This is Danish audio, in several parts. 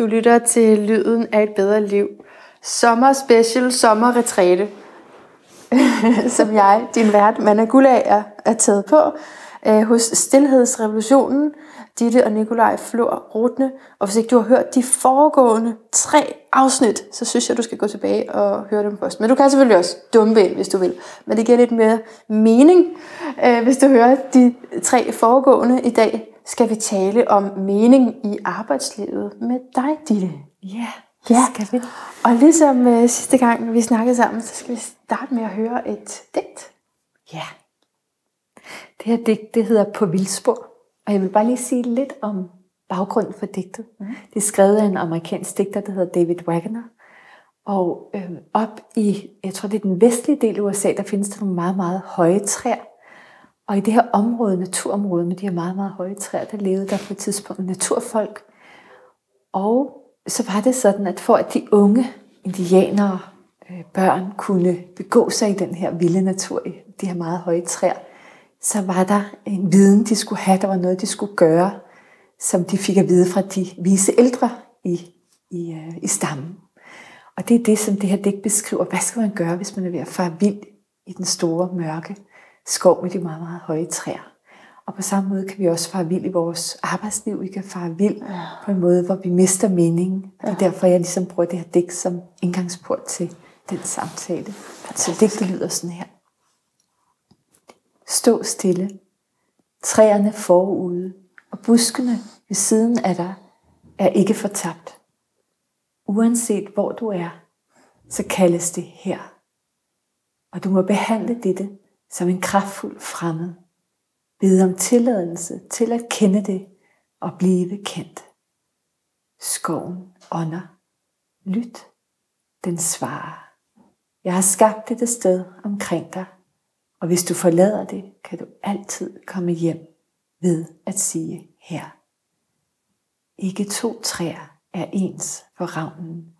Du lytter til Lyden af et bedre liv. Sommer special, sommerretræte, som jeg, din vært, Manna Gullager, er, taget på øh, hos Stilhedsrevolutionen, Ditte og Nikolaj Flor Rotne. Og hvis ikke du har hørt de foregående tre afsnit, så synes jeg, du skal gå tilbage og høre dem først. Men du kan selvfølgelig også dumpe ind, hvis du vil. Men det giver lidt mere mening, øh, hvis du hører de tre foregående i dag skal vi tale om mening i arbejdslivet med dig, Ditte. Ja, det ja. skal vi. Og ligesom øh, sidste gang, vi snakkede sammen, så skal vi starte med at høre et digt. Ja. Det her digt, det hedder På vildspor. Og jeg vil bare lige sige lidt om baggrunden for digtet. Mm. Det er skrevet af en amerikansk digter, der hedder David Wagner. Og øh, op i, jeg tror det er den vestlige del af USA, der findes der nogle meget, meget høje træer. Og i det her område, naturområde med de her meget, meget høje træer, der levede der på et tidspunkt naturfolk. Og så var det sådan, at for at de unge indianere, øh, børn, kunne begå sig i den her vilde natur, i de her meget høje træer, så var der en viden, de skulle have. Der var noget, de skulle gøre, som de fik at vide fra de vise ældre i, i, øh, i stammen. Og det er det, som det her digt beskriver. Hvad skal man gøre, hvis man er ved at fare vild i den store mørke skov med de meget, meget høje træer. Og på samme måde kan vi også fare vild i vores arbejdsliv. Vi kan fare vild ja. på en måde, hvor vi mister meningen. Ja. Det er derfor, jeg ligesom bruger det her digt som indgangsport til den samtale. Så digtet lyder sådan her. Stå stille. Træerne forude og buskene ved siden af dig er ikke fortabt. Uanset hvor du er, så kaldes det her. Og du må behandle dette som en kraftfuld fremmed. Bed om tilladelse til at kende det og blive kendt. Skoven ånder. Lyt. Den svarer. Jeg har skabt dette sted omkring dig, og hvis du forlader det, kan du altid komme hjem ved at sige her. Ikke to træer er ens for ravnen,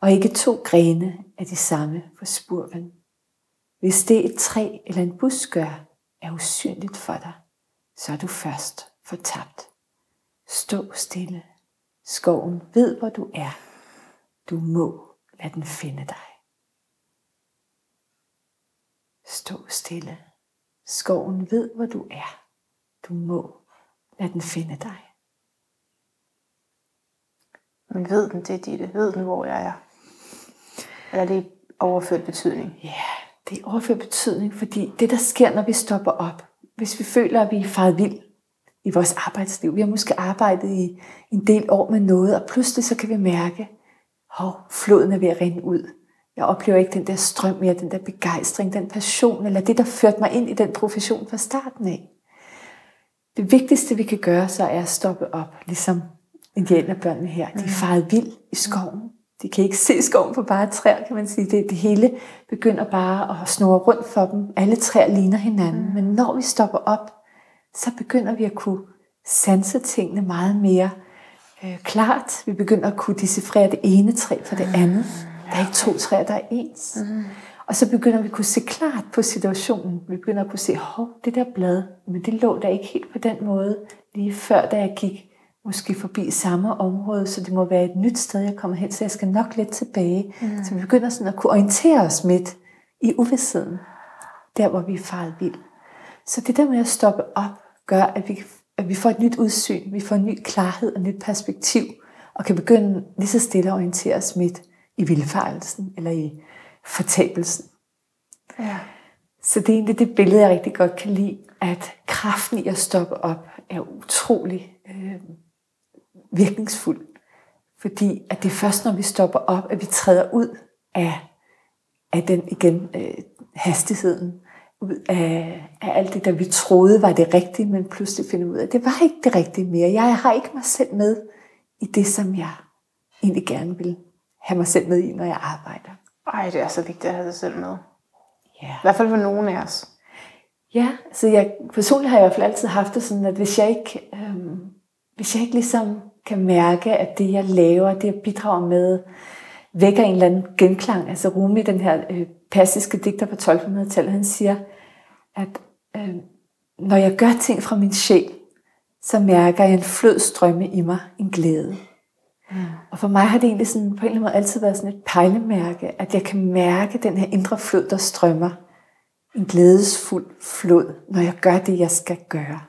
og ikke to grene er de samme for spurven. Hvis det et træ eller en busk gør, er usynligt for dig, så er du først fortabt. Stå stille. Skoven ved, hvor du er. Du må lade den finde dig. Stå stille. Skoven ved, hvor du er. Du må lade den finde dig. Men ved den det, Ditte? Ved den, hvor jeg er? Eller er det overført betydning? Ja, yeah det er overført betydning, fordi det, der sker, når vi stopper op, hvis vi føler, at vi er faret vild i vores arbejdsliv, vi har måske arbejdet i en del år med noget, og pludselig så kan vi mærke, at floden er ved at rinde ud. Jeg oplever ikke den der strøm mere, den der begejstring, den passion, eller det, der førte mig ind i den profession fra starten af. Det vigtigste, vi kan gøre, så er at stoppe op, ligesom indianerbørnene her. De er faret vild i skoven de kan ikke se skoven på bare træer, kan man sige. Det, det hele begynder bare at snurre rundt for dem. Alle træer ligner hinanden. Mm. Men når vi stopper op, så begynder vi at kunne sanse tingene meget mere øh, klart. Vi begynder at kunne decifrere det ene træ fra det andet. Der er ikke to træer, der er ens. Mm. Og så begynder vi at kunne se klart på situationen. Vi begynder at kunne se, hov, det der blad, men det lå der ikke helt på den måde, lige før da jeg gik måske forbi samme område, så det må være et nyt sted, jeg kommer hen, så jeg skal nok lidt tilbage. Mm. Så vi begynder sådan at kunne orientere os midt i uvidsheden, der hvor vi er faret vild. Så det der med at stoppe op, gør, at vi, at vi får et nyt udsyn, vi får en ny klarhed og et nyt perspektiv, og kan begynde lige så stille at orientere os midt i vildfarelsen, eller i fortabelsen. Ja. Så det er egentlig det billede, jeg rigtig godt kan lide, at kraften i at stoppe op er utrolig øh, virkningsfuld. Fordi at det er først, når vi stopper op, at vi træder ud af, af den igen øh, hastigheden, ud af, af alt det, der vi troede var det rigtige, men pludselig finder ud af, at det var ikke det rigtige mere. Jeg har ikke mig selv med i det, som jeg egentlig gerne vil have mig selv med i, når jeg arbejder. Ej, det er så vigtigt at have sig selv med. Ja. I hvert fald for nogen af os. Ja, så jeg personligt har jeg i hvert fald altid haft det sådan, at hvis jeg ikke, øhm, hvis jeg ikke ligesom kan mærke, at det, jeg laver, det jeg bidrager med, vækker en eller anden genklang. Altså Rumi, den her øh, persiske digter på 1200-tallet, han siger, at øh, når jeg gør ting fra min sjæl, så mærker jeg en flod strømme i mig, en glæde. Mm. Og for mig har det egentlig sådan, på en eller anden måde altid været sådan et pejlemærke, at jeg kan mærke den her indre flod, der strømmer. En glædesfuld flod, når jeg gør det, jeg skal gøre.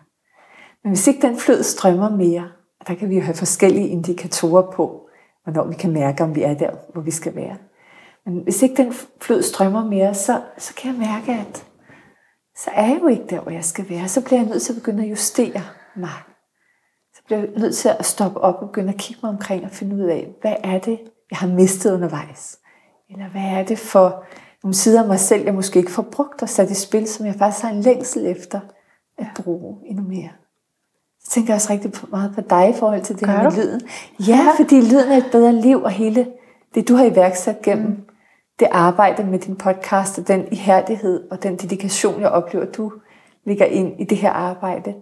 Men hvis ikke den flod strømmer mere, og der kan vi jo have forskellige indikatorer på, hvornår vi kan mærke, om vi er der, hvor vi skal være. Men hvis ikke den flod strømmer mere, så, så kan jeg mærke, at så er jeg jo ikke der, hvor jeg skal være. Så bliver jeg nødt til at begynde at justere mig. Så bliver jeg nødt til at stoppe op og begynde at kigge mig omkring og finde ud af, hvad er det, jeg har mistet undervejs? Eller hvad er det for nogle sider af mig selv, jeg måske ikke får brugt og sat i spil, som jeg faktisk har en længsel efter at bruge endnu mere? Så tænker jeg også rigtig meget på dig i forhold til det Gør her med du? lyden. Ja, fordi lyden er et bedre liv, og hele det, du har iværksat gennem mm. det arbejde med din podcast, og den ihærdighed og den dedikation, jeg oplever, du ligger ind i det her arbejde,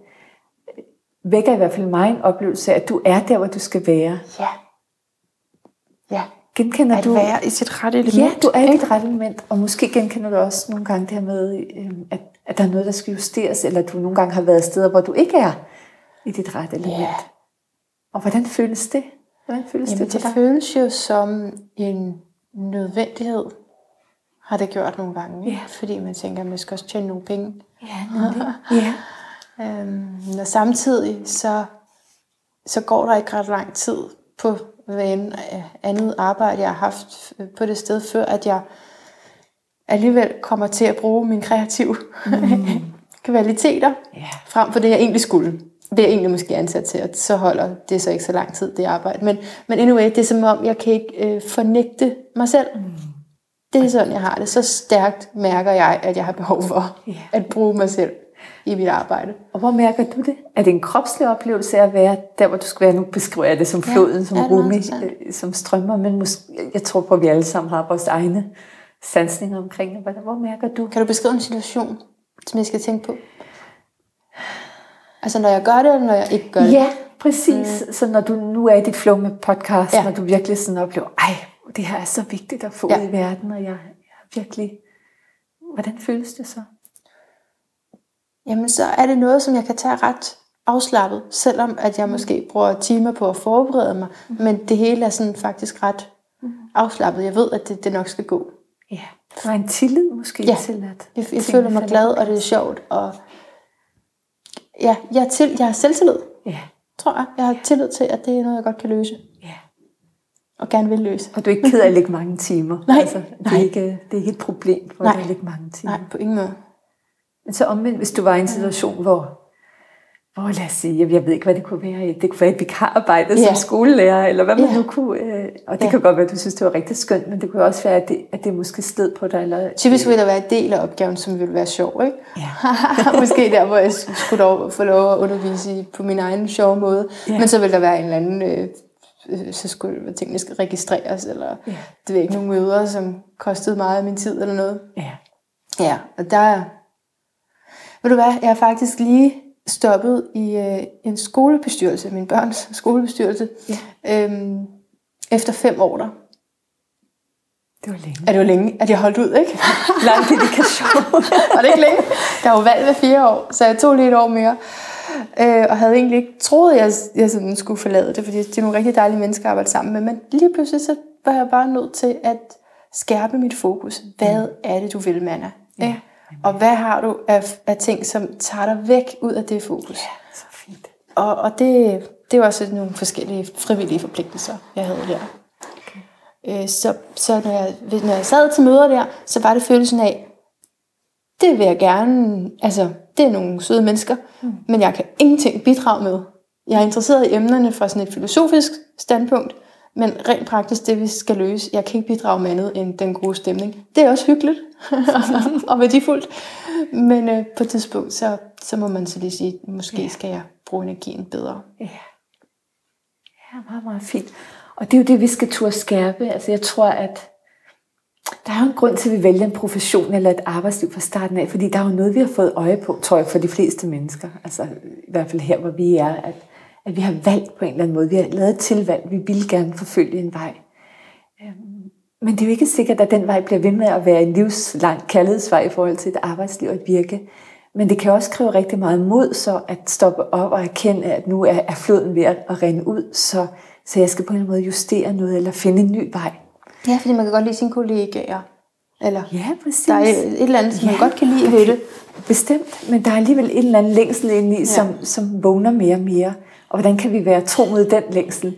vækker i hvert fald mig en oplevelse af, at du er der, hvor du skal være. Ja. Ja. Genkender At du... være i sit rette element. Ja, du er i dit rette element, og måske genkender du også nogle gange det her med, øhm, at, at der er noget, der skal justeres, eller du nogle gange har været steder, hvor du ikke er i dit rette element. Ja. Og hvordan føles det? Hvordan føles Jamen, det for det dig? føles jo som en nødvendighed, har det gjort nogle gange. Ja. Fordi man tænker, at man skal også tjene nogle penge. Ja, nemlig. ja. Øhm, og samtidig så, så går der ikke ret lang tid på hvad end øh, andet arbejde, jeg har haft øh, på det sted, før at jeg alligevel kommer til at bruge mine kreative mm. kvaliteter Ja. frem for det, jeg egentlig skulle. Det er egentlig måske ansat til, og så holder det så ikke så lang tid, det arbejde. Men, men anyway, det er som om, jeg kan ikke øh, fornægte mig selv. Mm. Det er sådan, jeg har det. Så stærkt mærker jeg, at jeg har behov for Ja. at bruge mig selv i mit arbejde. Og hvor mærker du det? Er det en kropslig oplevelse at være der, hvor du skal være? Nu beskriver jeg det som Ja, floden, som ja, meget Rumi, interessant. øh, som strømmer, men måske, jeg tror på, at vi alle sammen har vores egne sansninger omkring det. Hvor mærker du? Kan du beskrive en situation, som jeg skal tænke på? Altså når jeg gør det, eller når jeg ikke gør det? Ja, præcis. Mm. Så når du nu er i dit flow med podcast, ja. Når du virkelig sådan oplever, ej, det her er så vigtigt at få Ja. ud i verden, og jeg, jeg virkelig... Hvordan føles det så? Jamen så er det noget, som jeg kan tage ret afslappet, selvom at jeg måske bruger timer på at forberede mig, men det hele er sådan faktisk ret afslappet. Jeg ved, at det, det nok skal gå. Ja, der er en tillid måske Ja. til, at Jeg, jeg føler mig glad, og det er sjovt, og ja, jeg, er til, jeg har selvtillid, Ja, tror jeg. Jeg har tillid til, at det er noget, jeg godt kan løse, ja. og gerne vil løse. Og du er ikke ked af at lægge mange timer. Nej, altså, det, er nej. ikke, det er ikke et problem for Nej. dig at lægge mange timer. Nej, på ingen måde. Men så omvendt, hvis du var i en situation, hvor, hvor lad os sige, jeg, jeg ved ikke, hvad det kunne være, det kunne være et vikararbejde Ja. som skolelærer, eller hvad man Ja. nu kunne, øh, og det Ja. kan godt være, at du synes, det var rigtig skønt, men det kunne også være, at det, at det måske sted på dig, eller Typisk vil der være en del af opgaven, som ville være sjov, ikke? Ja. Måske der, hvor jeg skulle lov, få lov at undervise på min egen sjove måde. Ja. Men så vil der være en eller anden, øh, øh, så skulle tingene skal registreres, eller Ja. det ved ikke, nogle møder, som kostede meget af min tid eller noget. Ja. Ja, og der er... Ved du hvad, jeg har faktisk lige stoppet i øh, en skolebestyrelse, min børns skolebestyrelse, Ja. øhm, efter fem år der. Det var længe. Er det jo længe, at jeg holdt ud, ikke? Lang dedikation. Var det ikke længe? Der er jo valg ved fire år, så jeg tog lige et år mere. Øh, og havde egentlig ikke troet, at jeg, jeg sådan skulle forlade det, fordi det er nogle rigtig dejlige mennesker at arbejde sammen med. Men lige pludselig så var jeg bare nødt til at skærpe mit fokus. Hvad er det, du vil, Manna? Ja. Og hvad har du af, af ting, som tager dig væk ud af det fokus? så fint. Og, og det, det var også nogle forskellige frivillige forpligtelser, jeg havde der. Okay. Øh, så så når, jeg, når jeg sad til møder der, så var det følelsen af, det vil jeg gerne, altså det er nogle søde mennesker, mm. men jeg kan ingenting bidrage med. Jeg er interesseret i emnerne fra sådan et filosofisk standpunkt, men rent praktisk det, vi skal løse, jeg kan ikke bidrage med andet end den gode stemning. Det er også hyggeligt og værdifuldt, men øh, på et tidspunkt, så, så må man så lige sige, måske skal jeg bruge energien bedre. Ja. Ja, meget, meget fint. Og det er jo det, vi skal turde skærpe. Altså jeg tror, at der er jo en grund til, at vi vælger en profession eller et arbejdsliv fra starten af, fordi der er jo noget, vi har fået øje på, tror jeg, for de fleste mennesker. Altså i hvert fald her, hvor vi er, at, at vi har valgt på en eller anden måde. Vi har lavet et tilvalg. Vi vil gerne forfølge en vej. Øhm, Men det er jo ikke sikkert, at den vej bliver ved med at være en livslang kærlighedsvej i forhold til et arbejdsliv og et virke. Men det kan også kræve rigtig meget mod så at stoppe op og erkende, at nu er, floden ved at, rende ud, så Så jeg skal på en måde justere noget, eller finde en ny vej. Ja, fordi man kan godt lide sine kollegaer. Eller Ja, præcis. der er et eller andet, som man Ja, godt kan lide ved det. Bestemt, men der er alligevel en eller anden længsel inde i, som, som vågner mere og mere. Og hvordan kan vi være tro mod den længsel?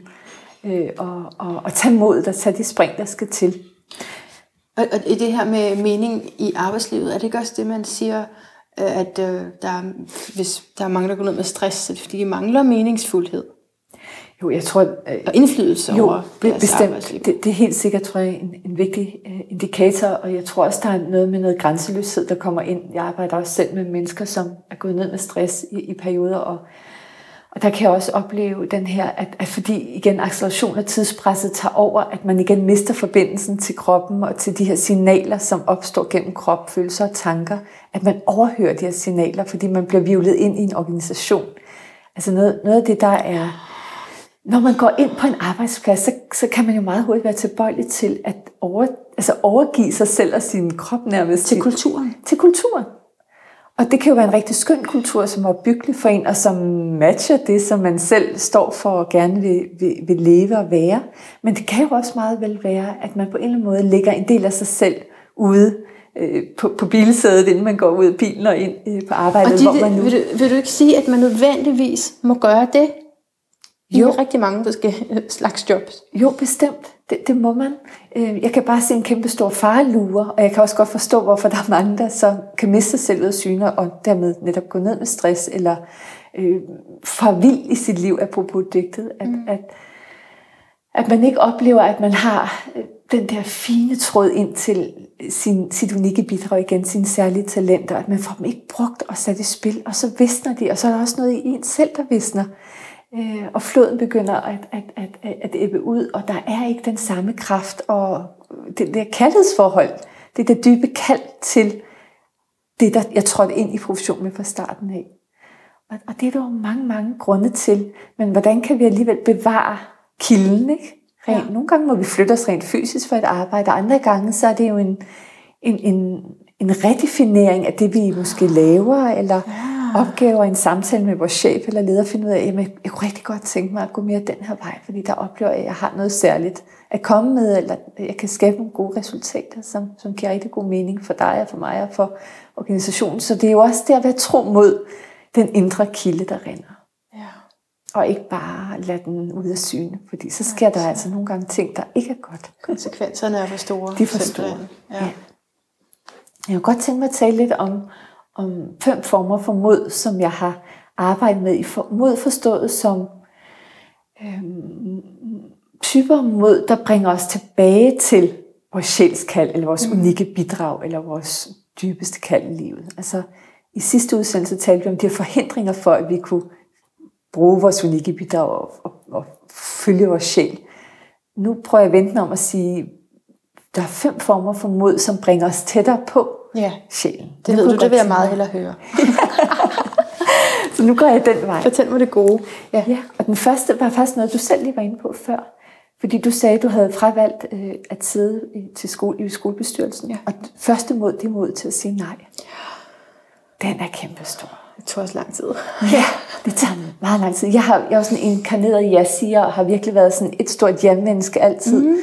Øh, og, og, og tage mod og tage de spring, der skal til. Og, og i det her med mening i arbejdslivet, er det ikke også det, man siger, øh, at øh, der, er, hvis der er mange, der går ned med stress, så er det fordi, de mangler meningsfuldhed Jo, jeg tror, øh, og indflydelse jo, over deres bestemt. Det, det er helt sikkert, tror jeg, en, en vigtig øh, indikator, og jeg tror også, der er noget med noget grænseløshed, der kommer ind. Jeg arbejder også selv med mennesker, som er gået ned med stress i, i perioder, og, og der kan jeg også opleve den her, at, at fordi igen acceleration af tidspresset tager over, at man igen mister forbindelsen til kroppen og til de her signaler, som opstår gennem krop, følelser og tanker, at man overhører de her signaler, fordi man bliver vivlet ind i en organisation. Altså noget, noget af det, der er når man går ind på en arbejdsplads, så, så kan man jo meget hurtigt være tilbøjelig til at over, altså overgive sig selv og sin krop nærmest Til kulturen. til kulturen. Og det kan jo være en rigtig skøn kultur, som er opbyggelig for en, og som matcher det, som man selv står for og gerne vil, vil, vil leve og være. Men det kan jo også meget vel være, at man på en eller anden måde lægger en del af sig selv ude øh, på, på bilsædet, inden man går ud af bilen og ind øh, på arbejdet. Og hvor Ditte, man nu... vil, du, vil du ikke sige, at man nødvendigvis må gøre det? I Jo. rigtig mange forskellige slags jobs. Jo, bestemt. Det, det må man. Øh, Jeg kan bare se en kæmpe stor farelure, og jeg kan også godt forstå, hvorfor der er mange, der så kan miste selv ud af syne, og dermed netop gå ned med stress, eller øh, fra vild i sit liv, apropos digtet, at, mm. at, at man ikke oplever, at man har øh, den der fine tråd ind til sin, sit unikke bidrag igen, sine særlige talenter, at man får dem ikke brugt og sat i spil, og så visner de, og så er der også noget i en selv, der visner. Øh, og floden begynder at, at, at, at, at ebbe ud, og der er ikke den samme kraft og det der kaldhedsforhold, det der dybe kald til det, der jeg trådte ind i professionen med fra starten af. Og, og det er der jo mange, mange grunde til. Men hvordan kan vi alligevel bevare kilden, ikke? Rent, ja. Nogle gange må vi flytte os rent fysisk for et arbejde, og andre gange så er det jo en, en, en, en redefinering af det, vi måske laver, eller ja. Opgaver i en samtale med vores chef eller leder, finde ud af, at jeg kunne rigtig godt tænke mig at gå mere den her vej, fordi der oplever jeg, at jeg har noget særligt at komme med, eller jeg kan skabe nogle gode resultater, som, som giver rigtig god mening for dig og for mig og for organisationen. Så det er jo også det at være tro mod den indre kilde, der rinder. Ja. Og ikke bare lade den ud af syne, fordi så sker der altså nogle gange ting, der ikke er godt. Konsekvenserne er for store. De er for store. Ja. Ja. Jeg kunne godt tænke mig at tale lidt om, om fem former for mod, som jeg har arbejdet med. Mod forstået som øhm, typer mod, der bringer os tilbage til vores sjælskald, eller vores mm. unikke bidrag, eller vores dybeste kald i livet. Altså, i sidste udsendelse talte vi om de her forhindringer for, at vi kunne bruge vores unikke bidrag og, og, og følge vores sjæl. Nu prøver jeg at vente om at sige, der er fem former for mod, som bringer os tættere på ja. sjælen. Det ved kunne du, det vil jeg meget hellere høre. Så nu går jeg den vej. Fortæl mig det gode. Ja. ja, og den første var faktisk noget, du selv lige var inde på før. Fordi du sagde, at du havde fravalgt øh, at sidde i, til skole, i skolebestyrelsen. Ja. Og det første mod, det er mod til at sige nej. Den er kæmpestor. Det tog også lang tid. Ja, det tager meget lang tid. Jeg har jeg er sådan en inkarneret ja-siger, og har virkelig været sådan et stort ja-menneske altid. Mm.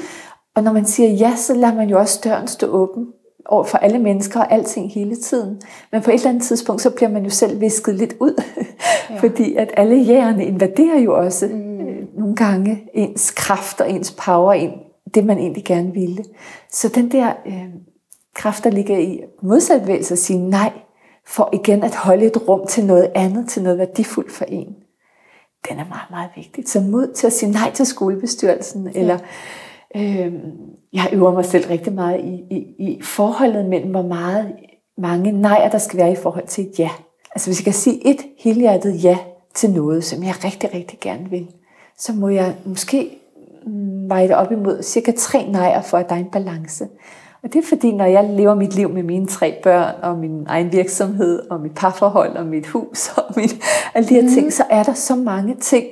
Og når man siger ja, så lader man jo også døren stå åben over for alle mennesker og alting hele tiden. Men på et eller andet tidspunkt, så bliver man jo selv visket lidt ud. Ja. Fordi at alle jægerne invaderer jo også mm. øh, nogle gange ens kraft og ens power ind, det man egentlig gerne ville. Så den der øh, kraft, der ligger i modsat bevægelse at sige nej, for igen at holde et rum til noget andet, til noget værdifuldt for en. Den er meget, meget vigtig. Så mod til at sige nej til skolebestyrelsen, ja. eller øh, jeg øver mig selv rigtig meget i, i, i forholdet mellem, hvor meget mange nejer der skal være i forhold til et ja. Altså hvis jeg kan sige et helhjertet ja til noget, som jeg rigtig, rigtig gerne vil, så må jeg måske veje det op imod cirka tre nejer, for at der er en balance. Og det er fordi, når jeg lever mit liv med mine tre børn, og min egen virksomhed, og mit parforhold, og mit hus, og mit, alle de her mm. ting, så er der så mange ting,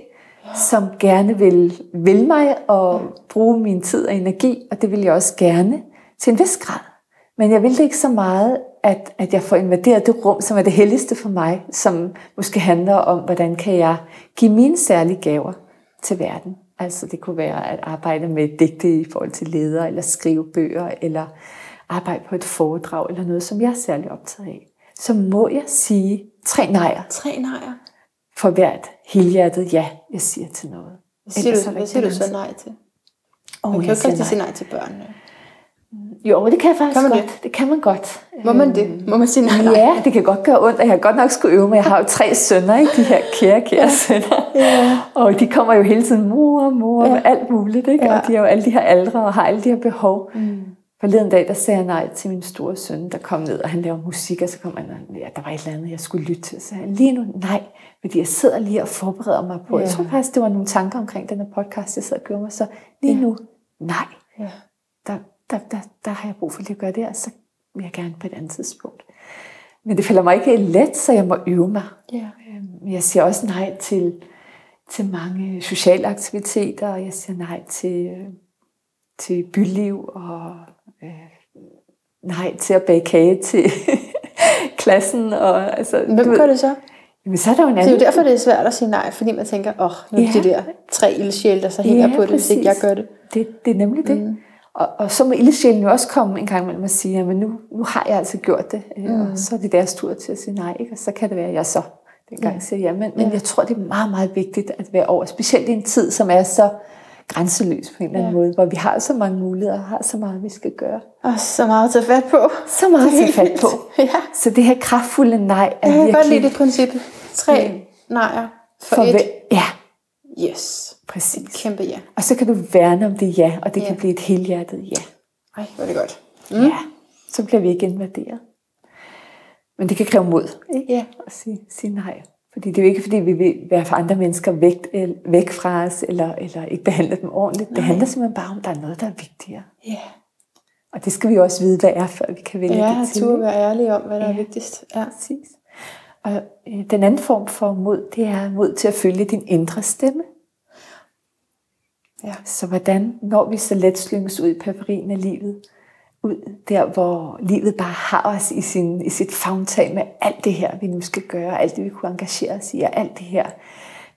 som gerne vil, vil mig og bruge min tid og energi, og det vil jeg også gerne til en vis grad. Men jeg vil det ikke så meget, at, at jeg får invaderet det rum, som er det helligste for mig, som måske handler om, hvordan kan jeg give mine særlige gaver til verden. Altså det kunne være at arbejde med digte i forhold til ledere, eller skrive bøger, eller arbejde på et foredrag, eller noget, som jeg er særlig optaget af. Så må jeg sige tre nejer. Tre nejer. For hvert helhjertet ja, jeg siger til noget. Hvad siger, du, hvad siger du så nej til? Oh, Man kan jo ikke rigtig sige nej til børnene. Jo, det kan jeg faktisk kan man godt. det? Det kan man godt. Må man det? Må man sige nej? Ja, det kan godt gøre ondt, og jeg har godt nok skulle øve mig. Jeg har jo tre sønner, ikke? de her kære, kære sønner. Ja. Og de kommer jo hele tiden, mor, mor, Ja. alt muligt. Ikke? Ja. Og de har jo alle de her aldre og har alle de her behov. Mm. Forleden dag, der sagde jeg nej til min store søn, der kom ned, og han laver musik, og så kom han, og ja, der var et eller andet, jeg skulle lytte til. Så jeg, lige nu nej, fordi jeg sidder lige og forbereder mig på. Ja. Jeg tror faktisk, det var nogle tanker omkring den her podcast, jeg sad og gjorde mig. Så lige Ja. nu, nej, Ja. der, der, der, der har jeg brug for lige at gøre det, og så vil jeg gerne på et andet tidspunkt. Men det falder mig ikke let, så jeg må øve mig. Ja. Øhm, Jeg siger også nej til, til mange sociale aktiviteter, og jeg siger nej til, øh, til byliv, og øh, nej til at bage kage til klassen. Og, altså, Hvem gør det så? Jamen, så er der jo en Det er anden. jo derfor, det er svært at sige nej, fordi man tænker, åh, oh, nu er det Ja. de der tre ildsjæle, der så hænger Ja, på det, hvis ikke jeg præcis. gør det. Det, det er nemlig det. Mm. Og, og så må ildsjælen jo også komme en gang imellem og sige, men nu, nu har jeg altså gjort det, mm. Mm. og så er det deres tur til at sige nej, ikke? og så kan det være, at jeg så dengang Ja. siger ja. Men, men Ja. jeg tror, det er meget, meget vigtigt at være over, specielt i en tid, som er så grænseløs på en eller anden Ja. måde, hvor vi har så mange muligheder, og har så meget, vi skal gøre. Og så meget at tage fat på. Så meget at tage fat på. ja, Så det her kraftfulde nej er jeg kan virkelig... godt lide det princip. Tre Mm. nejer for, for et. hver- Ja, Yes. præcis. Kæmpe ja. Og så kan du værne om det ja, og det Ja. kan blive et helhjertet ja. Ej, hvor er det godt. Mm. Ja, så bliver vi ikke invaderet. Men det kan kræve mod, ikke? Ja. At sige, sige nej. Fordi det er jo ikke, fordi vi vil være for andre mennesker væk, væk fra os, eller, eller ikke behandle dem ordentligt. Det Nej. handler simpelthen bare om, at der er noget, der er vigtigere. Ja, Og det skal vi også vide, hvad er, før vi kan vælge ja det til. turde ikke? være ærlig om, hvad der er Ja. vigtigst. Ja. Præcis. Og øh, den anden form for mod, det er mod til at følge din indre stemme. Ja. Så hvordan når vi så let slynges ud i periferien af livet, ud der, hvor livet bare har os i, sin, i sit favntag med alt det her, vi nu skal gøre, alt det, vi kunne engagere os i, og alt det her,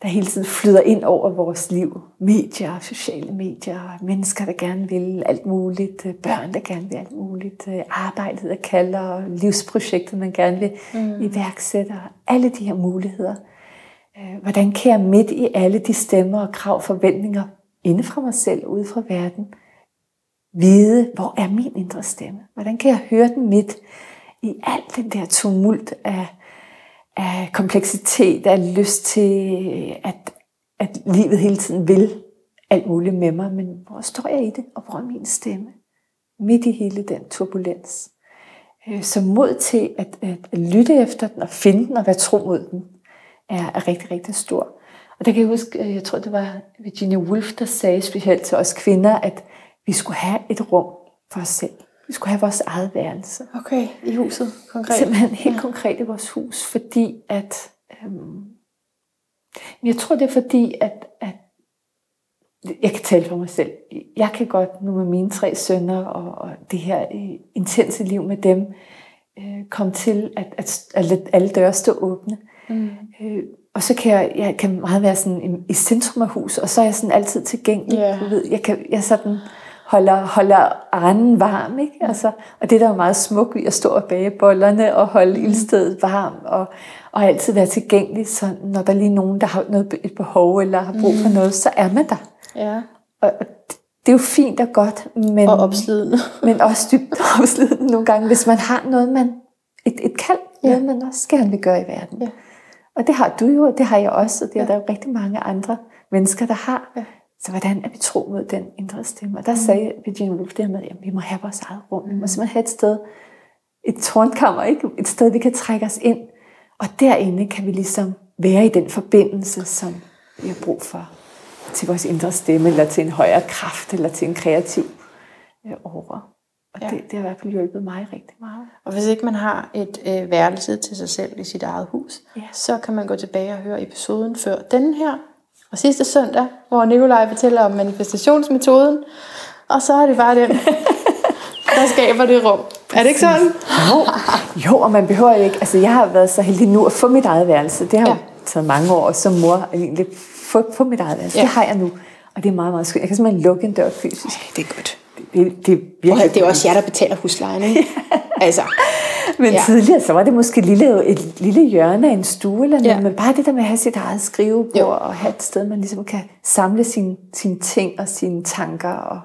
der hele tiden flyder ind over vores liv. Medier, sociale medier, mennesker, der gerne vil alt muligt, øh, børn, der gerne vil alt muligt, øh, arbejdet, der kalder, livsprojektet, man gerne vil mm. iværksætte, alle de her muligheder. Øh, Hvordan kan jeg midt i alle de stemmer og krav, forventninger, inde fra mig selv ude fra verden, vide, hvor er min indre stemme? Hvordan kan jeg høre den midt i al den der tumult af, af kompleksitet, af lyst til, at, at livet hele tiden vil alt muligt med mig, men hvor står jeg i det, og hvor er min stemme? Midt i hele den turbulens. Øh, så mod til at, at, lytte efter den, og finde den, og være tro mod den, er, er rigtig, rigtig stor. Og der kan jeg huske, øh, jeg tror det var Virginia Woolf, der sagde specielt til os kvinder, at vi skulle have et rum for os selv. Vi skulle have vores eget værelse. Okay, i huset konkret. Simpelthen helt ja. konkret i vores hus, fordi at... Øhm, jeg tror, det er fordi, at, at jeg kan tale for mig selv. Jeg kan godt nu med mine tre sønner og, og det her øh, intense liv med dem, øh, komme til at, at, at lade alle døre stå åbne. Mm. Øh, og så kan jeg, jeg kan meget være sådan i, i centrum af huset, og så er jeg sådan altid tilgængelig. Ja. Du ved, jeg, kan, jeg sådan holder, holder anden varm, ikke? Altså, og det der er jo meget smukt ved at stå og bage bollerne og holde mm. ildstedet varm, og, og altid være tilgængelig, så når der lige er nogen, der har noget, et behov, eller har brug for noget, så er man der. Ja, Og, og det er jo fint og godt, men, og opslidende. men også dybt opslidende nogle gange, hvis man har noget, man, et, et kald, Ja. noget man også gerne vil gøre i verden. Ja. Og det har du jo, og det har jeg også, og det er Ja. der jo rigtig mange andre mennesker, der har. Ja. Så hvordan er vi tro mod den indre stemme? Og der mm. sagde Virginia Woolf det med, at vi må have vores eget rum. Vi må simpelthen have et sted, et tårnkammer, ikke? et sted, vi kan trække os ind. Og derinde kan vi ligesom være i den forbindelse, som vi har brug for til vores indre stemme, eller til en højere kraft, eller til en kreativ øh, aura. Og ja. det, det har i hvert fald hjulpet mig rigtig meget. Og hvis ikke man har et øh, værelse til sig selv i sit eget hus, Ja. så kan man gå tilbage og høre episoden før den her. Og sidste søndag, hvor Nikolaj fortæller om manifestationsmetoden. Og så er det bare den, der skaber det rum. Er det ikke sådan? Jo, jo, og man behøver ikke, altså jeg har været så heldig nu at få mit eget værelse. Det har Ja. taget mange år som mor egentlig få, få mit eget værelse. Ja. Det har jeg nu. Og det er meget, meget skønt. Jeg kan simpelthen lukke en dør fysisk. Det er godt. Det, det, er Og virkelig det er også jer, der betaler huslejen, ikke? altså, Men Ja. tidligere, så var det måske et lille, et lille hjørne af en stue eller noget, Ja. men bare det der med at have sit eget skrivebord Jo. og have et sted, man ligesom kan samle sine, sine ting og sine tanker, og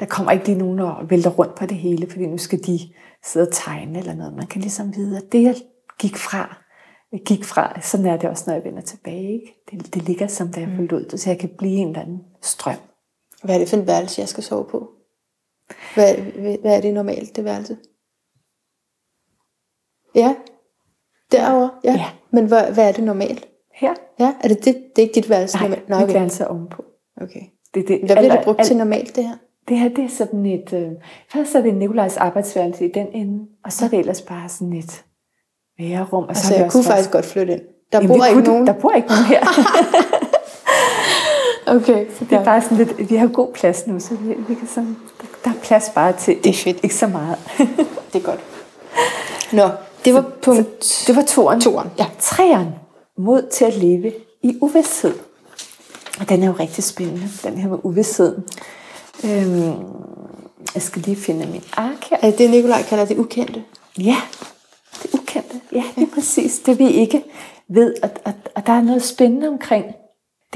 der kommer ikke lige nogen og vælter rundt på det hele, fordi nu skal de sidde og tegne eller noget. Man kan ligesom vide, at det jeg gik fra, jeg gik fra, sådan er det også, når jeg vender tilbage. Ikke? Det, det ligger som da jeg forlod det, så jeg kan blive en eller anden strøm. hvad er det for en værelse, jeg skal sove på? Hvad, hvad er det normalt, det værelse? Ja, derovre. Ja. Ja. Men hvad, hvad er det normalt? Her? Ja, er det, det, det er ikke dit værelse? Nej, normalt? Nå, mit værelse er ovenpå. Okay. Det, det, Hvad bliver det brugt al- til normalt, det her? Det her, det er sådan et... Øh, først er det Nikolajs arbejdsværelse i den ende, og så er det ellers bare sådan et værerum. Og Altså, så jeg kunne faktisk godt flytte ind. Der Jamen, bor ikke kunne nogen. Der bor ikke nogen her. Okay, det er bare sådan lidt... Vi har god plads nu, så vi, vi kan sådan, der, der er plads bare til... Det er fedt. Ikke så meget. det er godt. Nå, det var punkt... Det var toeren. Toeren, ja. Treeren. Mod til at leve i uvidshed. Og den er jo rigtig spændende, den her med uvidsheden. Øhm, jeg skal lige finde min ark her. Er det Nikolaj kalder det ukendte? Ja, det ukendte. Ja, det er præcis det, vi ikke ved. Og, og, og der er noget spændende omkring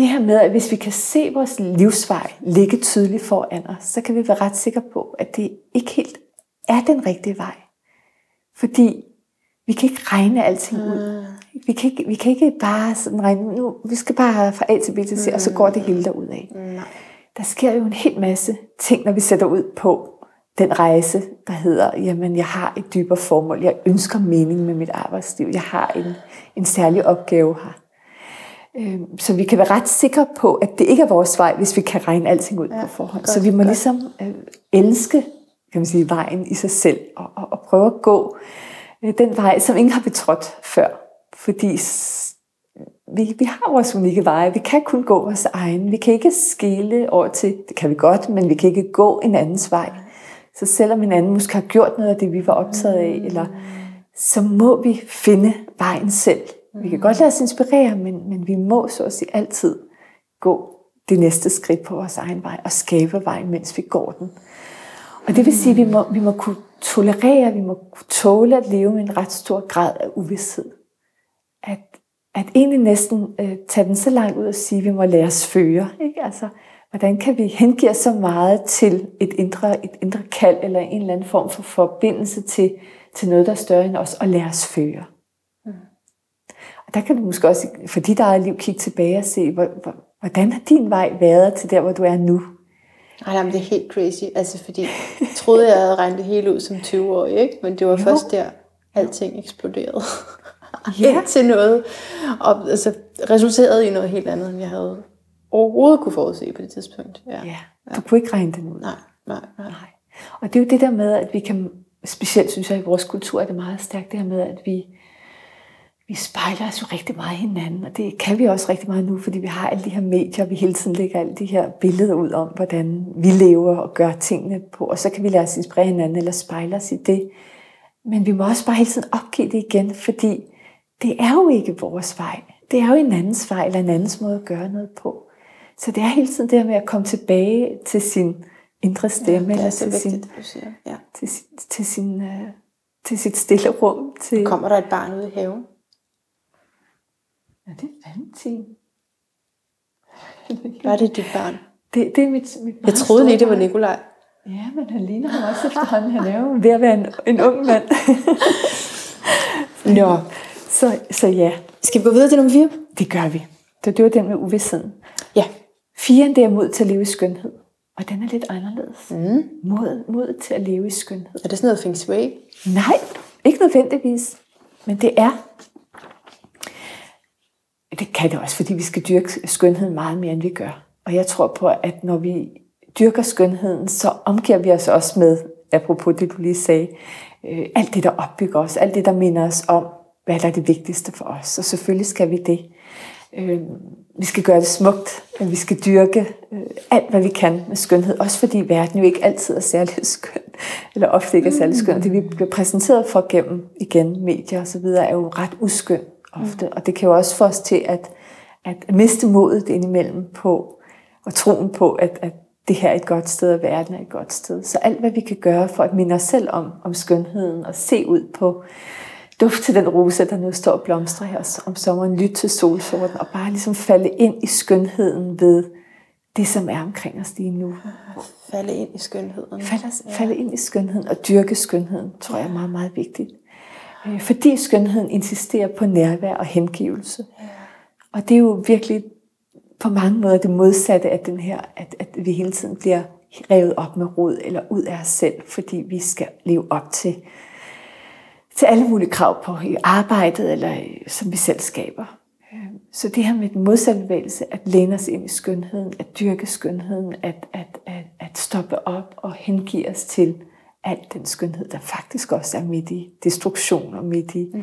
det her med, at hvis vi kan se vores livsvej ligge tydeligt foran os, så kan vi være ret sikre på, at det ikke helt er den rigtige vej. Fordi vi kan ikke regne alting ud. Vi kan ikke, vi kan ikke bare sådan regne, nu, vi skal bare fra A til B til C, og så går det hele derud af. Nej. Der sker jo en hel masse ting, når vi sætter ud på den rejse, der hedder, jamen jeg har et dybere formål, jeg ønsker mening med mit arbejdsliv, jeg har en, en særlig opgave her. Øhm, Så vi kan være ret sikre på, at det ikke er vores vej, hvis vi kan regne alting ud ja, på forhånd. godt, Så vi må godt. ligesom øh, elske kan man sige, vejen i sig selv, og, og, og prøve at gå øh, den vej, som ingen har betrådt før. Fordi vi, vi har vores unikke veje. Vi kan kun gå vores egen. Vi kan ikke skille over til, det kan vi godt, men vi kan ikke gå en andens vej. Så selvom en anden måske har gjort noget af det, vi var optaget af, eller, så må vi finde vejen selv. Vi kan godt lade os inspirere, men, men vi må så at sige altid gå det næste skridt på vores egen vej, og skabe vejen, mens vi går den. Og det vil sige, at vi må, vi må kunne tolerere, vi må kunne tåle at leve med en ret stor grad af uvidshed. At, at egentlig næsten øh, tage den så langt ud og sige, at vi må lade os føre. Ikke? Altså, hvordan kan vi hengive så meget til et indre, et indre kald, eller en eller anden form for forbindelse til, til noget, der er større end os, og lade os føre. Der kan du måske også for dit eget liv kigge tilbage og se, hvor, hvor, hvordan har din vej været til der, hvor du er nu? Ej, nej, men det er helt crazy. Altså, fordi jeg troede, jeg havde regnet det hele ud som 20-årig, ikke? Men det var jo. Først der, alting eksploderede. Ja. Til noget. Og altså, resulterede i noget helt andet, end jeg havde overhovedet kunne forudse på det tidspunkt. Ja. Ja, du kunne ikke regne den ud. Nej, nej, nej. Nej. Og det er jo det der med, at vi kan, specielt synes jeg i vores kultur er det meget stærkt, det her med, at vi, vi spejler os jo rigtig meget hinanden, og det kan vi også rigtig meget nu, fordi vi har alle de her medier, og vi hele tiden lægger alle de her billeder ud om, hvordan vi lever og gør tingene på, og så kan vi lade os inspirere hinanden eller spejle os i det. Men vi må også bare hele tiden opgive det igen, fordi det er jo ikke vores vej. Det er jo en andens vej, eller en andens måde at gøre noget på. Så det er hele tiden det her med at komme tilbage til sin indre stemme, det eller er til, sin, vigtigt, siger. Ja. til, sin, til, sin, øh, til sit stille rum. Til, Kommer der et barn ud i haven? Ja, det er Valentin. Var det dit barn? Det, det er mit, mit Jeg troede lige, det var Nikolaj. Ja, men han ligner ham også efterhånden. Han er jo ved at være en, en ung mand. Nå. så, så ja, Skal vi gå videre til nummer 4? det gør vi. Det, det var den med uvidsheden. Ja. Firen, det er mod til at leve i skønhed. Og den er lidt anderledes. Mm. Mod, mod til at leve i skønhed. Er det sådan noget feng shui? Nej, ikke nødvendigvis. Men det er. Det kan det også, fordi vi skal dyrke skønheden meget mere, end vi gør. Og jeg tror på, at når vi dyrker skønheden, så omgiver vi os også med, apropos det du lige sagde, øh, alt det, der opbygger os, alt det, der minder os om, hvad der er det vigtigste for os. Og selvfølgelig skal vi det. Øh, vi skal gøre det smukt, vi skal dyrke øh, alt, hvad vi kan med skønhed. Også fordi verden jo ikke altid er særlig skøn, eller ofte ikke er særlig skøn. Og det vi bliver præsenteret for gennem igen medier og så videre, er jo ret uskøn ofte. Og det kan jo også få os til at, at miste modet indimellem på og troen på, at, at det her er et godt sted, og verden er et godt sted. Så alt, hvad vi kan gøre for at minde os selv om, om skønheden, og se ud på duft til den rose, der nu står og blomstrer her om sommeren, lytte til solsorten, og bare ligesom falde ind i skønheden ved det, som er omkring os lige nu. Falde ind i skønheden. Falde, ja. falde ind i skønheden og dyrke skønheden, tror jeg er meget, meget vigtigt. Øh, fordi skønheden insisterer på nærvær og hengivelse. Og det er jo virkelig på mange måder det modsatte af den her, at, at vi hele tiden bliver revet op med rod eller ud af os selv, fordi vi skal leve op til, til alle mulige krav på i arbejdet, eller som vi selv skaber. Så det her med den modsatte bevægelse, at læne os ind i skønheden, at dyrke skønheden, at, at, at, at stoppe op og hengive os til al den skønhed, der faktisk også er midt i destruktion og midt i, mm.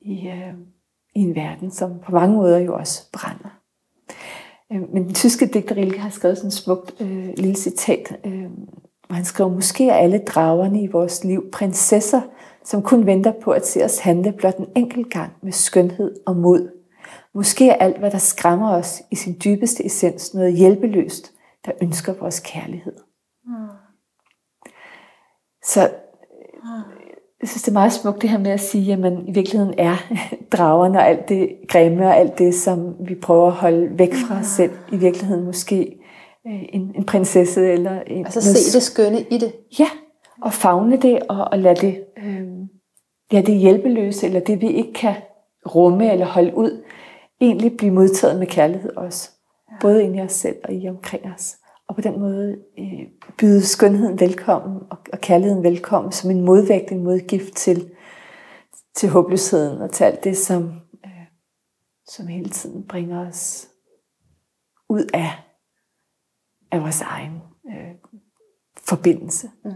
i, uh, i en verden, som på mange måder jo også brænder. Uh, men den tyske digter Rilke har skrevet sådan et smukt uh, lille citat, uh, hvor han skriver, måske er alle dragerne i vores liv prinsesser, som kun venter på at se os handle blot en enkelt gang med skønhed og mod. Måske er alt, hvad der skræmmer os i sin dybeste essens, noget hjælpeløst, der ønsker vores kærlighed. Mm. Så jeg synes, det er meget smukt det her med at sige, at man i virkeligheden er dragerne og alt det grimme og alt det, som vi prøver at holde væk fra os selv. I virkeligheden måske øh, en, en prinsesse eller en... Altså se det skønne i det. Ja, og fagne det og, og lade det, øh, lade det hjælpeløse, eller det vi ikke kan rumme eller holde ud, egentlig blive modtaget med kærlighed også. Både ind i os selv og i omkring os og på den måde øh, byde skønheden velkommen og, og kærligheden velkommen som en modvægt, en modgift til, til håbløsheden og til alt det, som, øh, som hele tiden bringer os ud af, af vores egen øh, forbindelse. Mm.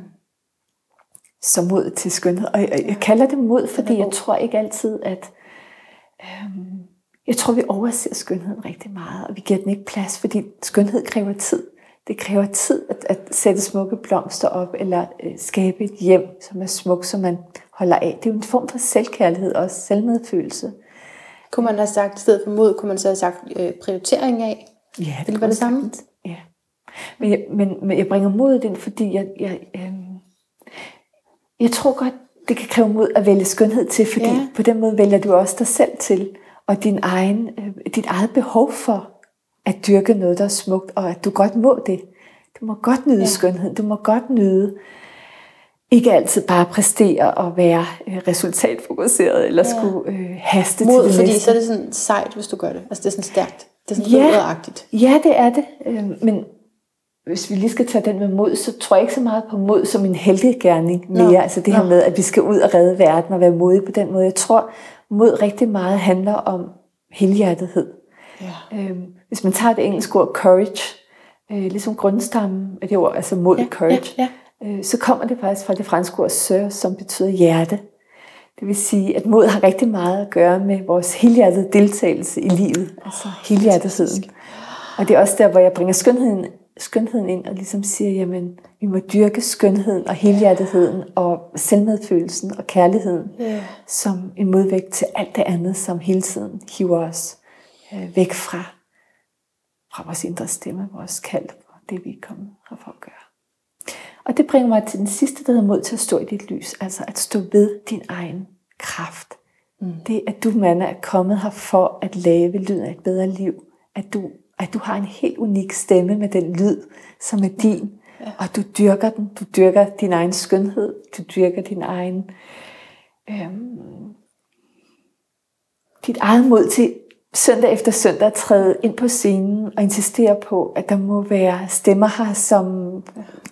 Så mod til skønhed. Og jeg, jeg kalder det mod, fordi jeg tror ikke altid, at øh, jeg tror, vi overser skønheden rigtig meget, og vi giver den ikke plads, fordi skønhed kræver tid det kræver tid at, at sætte smukke blomster op, eller øh, skabe et hjem, som er smukt, som man holder af. Det er jo en form for selvkærlighed også, selvmedfølelse. Kunne man have sagt, i stedet for mod, kunne man så have sagt øh, prioritering af? Ja, det, det var det samme. Ja. Men jeg, men, men jeg bringer mod ind, fordi jeg, jeg, øh, jeg tror godt, det kan kræve mod at vælge skønhed til, fordi ja. på den måde vælger du også dig selv til, og din egen, øh, dit eget behov for at dyrke noget, der er smukt, og at du godt må det. Du må godt nyde ja. skønhed. Du må godt nyde ikke altid bare præstere og være øh, resultatfokuseret, eller ja. skulle øh, haste Mod, til det fordi næste. så er det sådan sejt, hvis du gør det. Altså det er sådan stærkt. Det er sådan ja, Ja, det er det. Øh, men hvis vi lige skal tage den med mod, så tror jeg ikke så meget på mod som en gerning mere. Nå. Altså det her Nå. med, at vi skal ud og redde verden og være modige på den måde. Jeg tror, mod rigtig meget handler om helhjertethed. Ja. Øhm, hvis man tager det engelske ord courage, øh, ligesom grundstammen af det ord, altså mod ja, courage, ja, ja. Øh, så kommer det faktisk fra det franske ord sør, som betyder hjerte. Det vil sige, at mod har rigtig meget at gøre med vores helhjertede deltagelse i livet, altså helhjertetheden. Og det er også der, hvor jeg bringer skønheden, skønheden ind og ligesom siger, jamen, vi må dyrke skønheden og helhjertetheden og selvmedfølelsen og kærligheden yeah. som en modvægt til alt det andet, som hele tiden hiver os øh, væk fra, fra vores indre stemme, vores kald på det, vi er kommet her for at gøre. Og det bringer mig til den sidste, der hedder mod til at stå i dit lys, altså at stå ved din egen kraft. Mm. Det, at du, mand, er kommet her for at lave lyden af et bedre liv. At du, at du har en helt unik stemme med den lyd, som er din. Ja. Og du dyrker den. Du dyrker din egen skønhed. Du dyrker din egen... Øhm, dit eget mod til søndag efter søndag træde ind på scenen og insistere på, at der må være stemmer her, som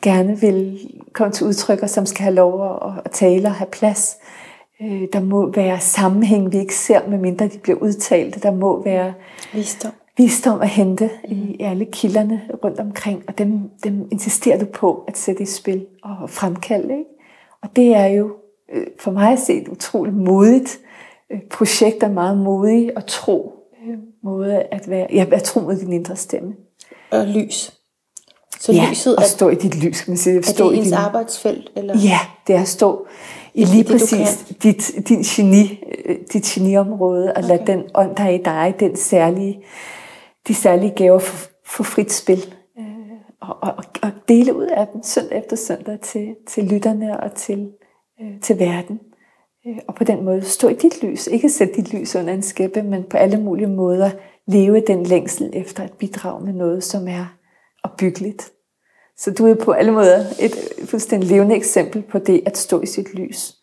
gerne vil komme til udtryk, og som skal have lov at, tale og have plads. Øh, der må være sammenhæng, vi ikke ser, medmindre de bliver udtalt. Der må være visdom, visdom at hente i alle kilderne rundt omkring, og dem, dem insisterer du på at sætte i spil og fremkalde. Ikke? Og det er jo øh, for mig at se et utroligt modigt øh, projekt, er meget modigt at tro måde at være, ja, at tro mod din indre stemme. Og lys. Så ja, lyset at stå i dit lys, kan man sige. Stå er det ens din... arbejdsfelt? Eller? Ja, det er at stå i lige det, præcis dit, din geni, øh, dit geniområde, og okay. lade den ånd, der er i dig, den særlige, de særlige gaver for, for frit spil og, og, og dele ud af dem søndag efter søndag til, til lytterne og til, øh, til verden. Øh, og på den måde stå i dit lys. Ikke sætte dit lys under en skæppe, men på alle mulige måder leve den længsel efter at bidrage med noget, som er opbyggeligt. Så du er på alle måder et fuldstændig levende eksempel på det at stå i sit lys.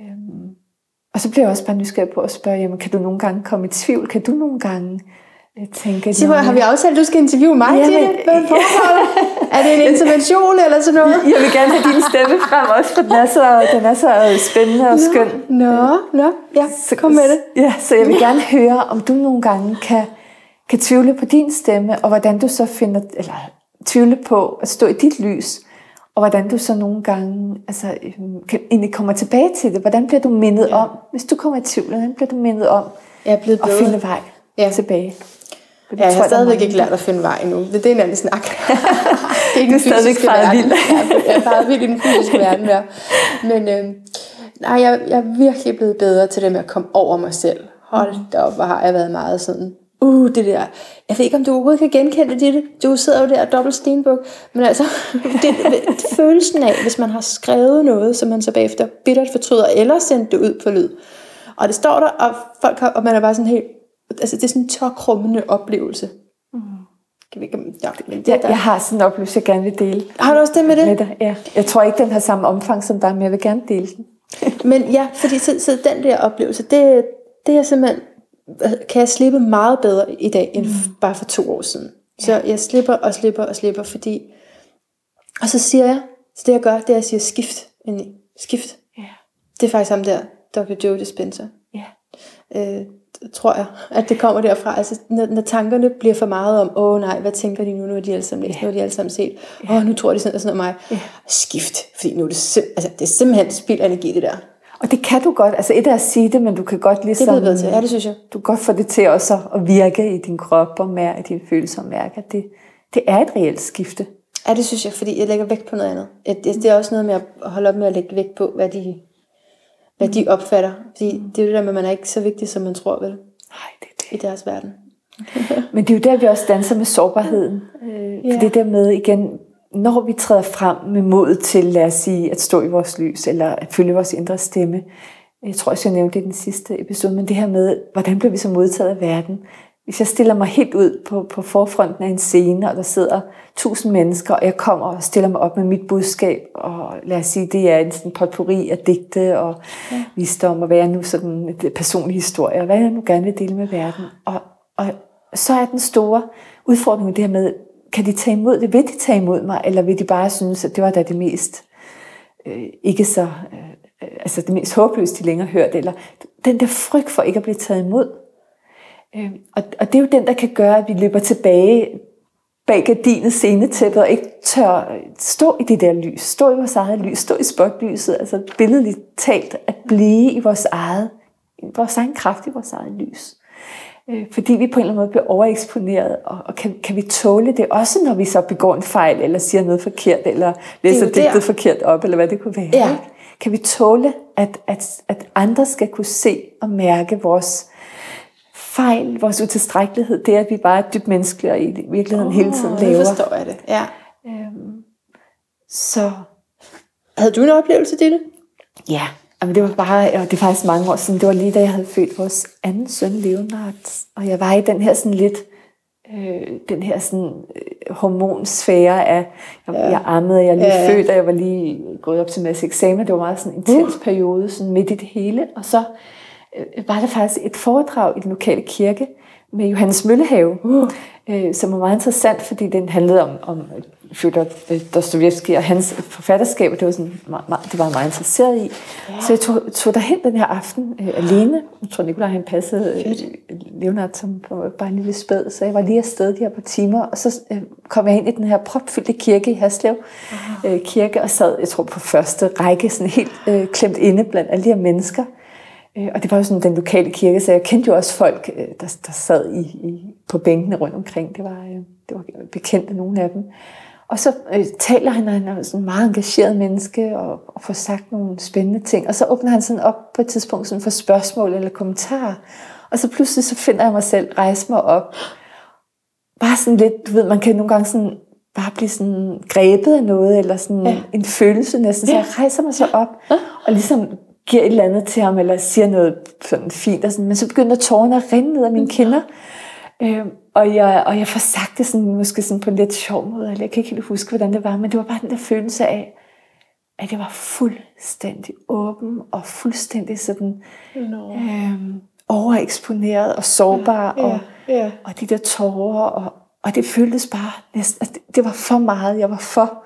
Øhm, og så bliver jeg også bare nysgerrig på at spørge, jamen, kan du nogle gange komme i tvivl? Kan du nogle gange øh, tænke... Sig, har vi aftalt, at du skal interviewe mig? Ja, men, Hvad er det en intervention eller sådan noget? Jeg vil gerne have din stemme frem også, for den er så, den er så spændende og skøn. Nå, nå, ja, så, kom med det. Ja, så jeg vil gerne høre, om du nogle gange kan, kan tvivle på din stemme, og hvordan du så finder, eller tvivle på at stå i dit lys, og hvordan du så nogle gange altså, øhm, kan, egentlig kommer tilbage til det. Hvordan bliver du mindet ja. om, hvis du kommer i tvivl, hvordan bliver du mindet om jeg er blevet at finde vej ja. tilbage? Det ja, jeg har stadigvæk ikke lært at finde vej endnu. Det, det er en anden snak. det er ikke du er stadigvæk faret vild. jeg er faret vild i den fysiske verden der. Men øh, nej, jeg, jeg er virkelig blevet bedre til det med at komme over mig selv. Hold da op, hvor har jeg været meget sådan uh, det der, jeg ved ikke, om du overhovedet kan genkende det, du sidder jo der og dobbelt stenbuk, men altså, det, følelsen af, hvis man har skrevet noget, som man så bagefter bittert fortryder, eller sendt det ud på lyd, og det står der, og, folk har, og man er bare sådan helt, altså det er sådan en tørkrummende oplevelse. Mm. Ja, men det, jeg, jeg har sådan en oplevelse, jeg gerne vil dele. Har du også det med det? Med det ja. Jeg tror ikke, den har samme omfang som dig, men jeg vil gerne dele den. men ja, fordi så, så den der oplevelse, det, det er simpelthen kan jeg slippe meget bedre i dag, end mm. bare for to år siden. Så jeg slipper og slipper og slipper, fordi... Og så siger jeg, så det jeg gør, det er, at jeg siger skift. Skift. Yeah. Det er faktisk ham der, Dr. Joe Dispenza. Yeah. Øh, tror jeg, at det kommer derfra. Altså, når, når tankerne bliver for meget om, åh nej, hvad tænker de nu, nu er de alle sammen læst, yeah. nu er de alle sammen set, åh, oh, nu tror de sådan og sådan om mig. Yeah. Skift, fordi nu er det, sim- altså, det er simpelthen spild energi, det der. Og det kan du godt, altså et er at sige det, men du kan godt ligesom... Det er til, ja det synes jeg. Du kan godt få det til også at virke i din krop og mærke, i dine følelser og mærke, at det, det er et reelt skifte. Ja, det synes jeg, fordi jeg lægger vægt på noget andet. Det er også noget med at holde op med at lægge vægt på, hvad de, hvad de opfatter. Fordi mm. det er jo det der med, at man er ikke så vigtig, som man tror, vel? Nej, det er det. I deres verden. Men det er jo der, vi også danser med sårbarheden. Øh, ja. For det der med, igen, når vi træder frem med mod til, lad os sige, at stå i vores lys, eller at følge vores indre stemme, jeg tror også, jeg nævnte det i den sidste episode, men det her med, hvordan bliver vi så modtaget af verden? Hvis jeg stiller mig helt ud på, på forfronten af en scene, og der sidder tusind mennesker, og jeg kommer og stiller mig op med mit budskab, og lad os sige, det er en sådan potpourri af digte og ja. visdom, og hvad jeg nu sådan en personlig historie, og hvad jeg nu gerne vil dele med verden. Og, og så er den store udfordring det her med, kan de tage imod det? Vil de tage imod mig? Eller vil de bare synes, at det var da det mest øh, ikke så, øh, altså det mest håbløse, de længere hørte? Eller den der frygt for ikke at blive taget imod. Øh, og, og det er jo den, der kan gøre, at vi løber tilbage bag gardinet scenetæppet og ikke tør stå i det der lys, stå i vores eget lys, stå i spotlyset, altså billedligt talt, at blive i vores eget, vores egen kraft i vores eget lys. Øh, fordi vi på en eller anden måde bliver overeksponeret, og, og kan, kan vi tåle det, også når vi så begår en fejl, eller siger noget forkert, eller læser det digtet forkert op, eller hvad det kunne være. Ja. Kan vi tåle, at, at, at andre skal kunne se og mærke vores fejl, vores utilstrækkelighed, det er, at vi bare er dybt menneskelige, og i virkeligheden oh, hele tiden laver. Det forstår jeg det, ja. Øhm, så... Havde du en oplevelse til det? Ja, Jamen, det var bare, og det er faktisk mange år siden, det var lige da jeg havde født vores anden søn, Leonard, og jeg var i den her sådan lidt, øh, den her sådan øh, hormonsfære af, jeg, ja. jeg ammede, jeg lige ja, ja. født, og jeg var lige gået op til masse eksamen, det var meget sådan en intens uh. periode, sådan midt i det hele, og så var der faktisk et foredrag i den lokale kirke med Johannes Møllehave, uh. øh, som var meget interessant, fordi den handlede om, om Fyodor øh, Dostojevski og hans forfatterskab, det var, sådan, det var jeg meget interesseret i. Ja. Så jeg tog, tog derhen den her aften øh, alene. Jeg tror, Nicolaj han passede øh, Leonard som bare en lille spæd, så jeg var lige afsted de her på timer, og så øh, kom jeg ind i den her propfyldte kirke i Haslev øh, kirke, og sad, jeg tror, på første række, sådan helt øh, klemt inde blandt alle de her mennesker. Øh, og det var jo sådan den lokale kirke, så jeg kendte jo også folk, øh, der, der sad i, i, på bænkene rundt omkring. Det var, øh, det var bekendte nogle af dem. Og så øh, taler han, og han er sådan en meget engageret menneske, og, og får sagt nogle spændende ting. Og så åbner han sådan op på et tidspunkt sådan for spørgsmål eller kommentarer. Og så pludselig så finder jeg mig selv rejse mig op. Bare sådan lidt, du ved, man kan nogle gange sådan bare blive sådan grebet af noget, eller sådan ja. en følelse næsten. Så jeg rejser mig så op, og ligesom giver et eller andet til ham, eller siger noget sådan fint, og sådan, men så begynder tårerne at rinde ned af mine kinder. Øhm, og, jeg, og jeg får sagt det sådan, måske sådan på en lidt sjov måde, eller jeg kan ikke helt huske, hvordan det var, men det var bare den der følelse af, at jeg var fuldstændig åben, og fuldstændig sådan Nå. øhm, overeksponeret og sårbar, og, ja. og de der tårer, og, og det føltes bare næsten, at det, det var for meget. Jeg var for,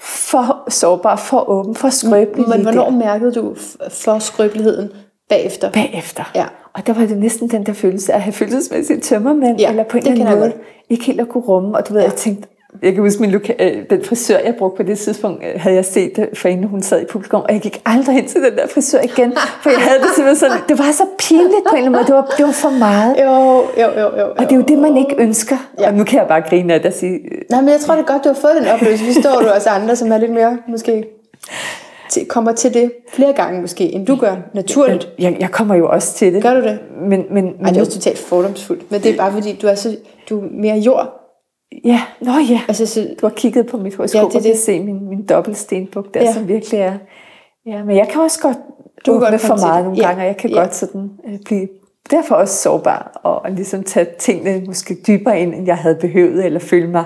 for sårbar, for åben, for skrøbelig. Men hvornår der. mærkede du for skrøbeligheden bagefter? Bagefter. Ja. Og der var det næsten den der følelse af at have følelsesmæssigt tømmermænd, Ja, eller på en eller anden måde ikke helt at kunne rumme. Og du ved, ja. jeg tænkte, jeg kan huske, min loka- øh, den frisør, jeg brugte på det tidspunkt, øh, havde jeg set det, for inden hun sad i publikum, og jeg gik aldrig hen til den der frisør igen, for jeg havde det simpelthen sådan, det var så pinligt på en eller anden måde, det var, det var for meget. Jo, jo, jo, jo. Og det er jo det, man ikke ønsker. Ja. Og nu kan jeg bare grine af det og sige, øh, Nej, men jeg tror det er godt, du har fået den oplevelse. Vi står du også andre, som er lidt mere, måske, til, kommer til det flere gange måske, end du gør naturligt. jeg, jeg kommer jo også til det. Gør du det? Men, men, men Ej, det er jo totalt fordomsfuldt. Men det er bare fordi, du er, så, du er mere jord. Ja, nå ja. Altså, så, Du har kigget på mit horoskop, Ja, det og kan se min, min dobbeltstenbuk der, Ja. som virkelig er... Ja, men jeg kan også godt Du åbne godt for meget nogle Ja. gange, og jeg kan Ja. godt sådan øh, blive derfor også sårbar, og, og ligesom tage tingene måske dybere ind, end jeg havde behøvet, eller føle mig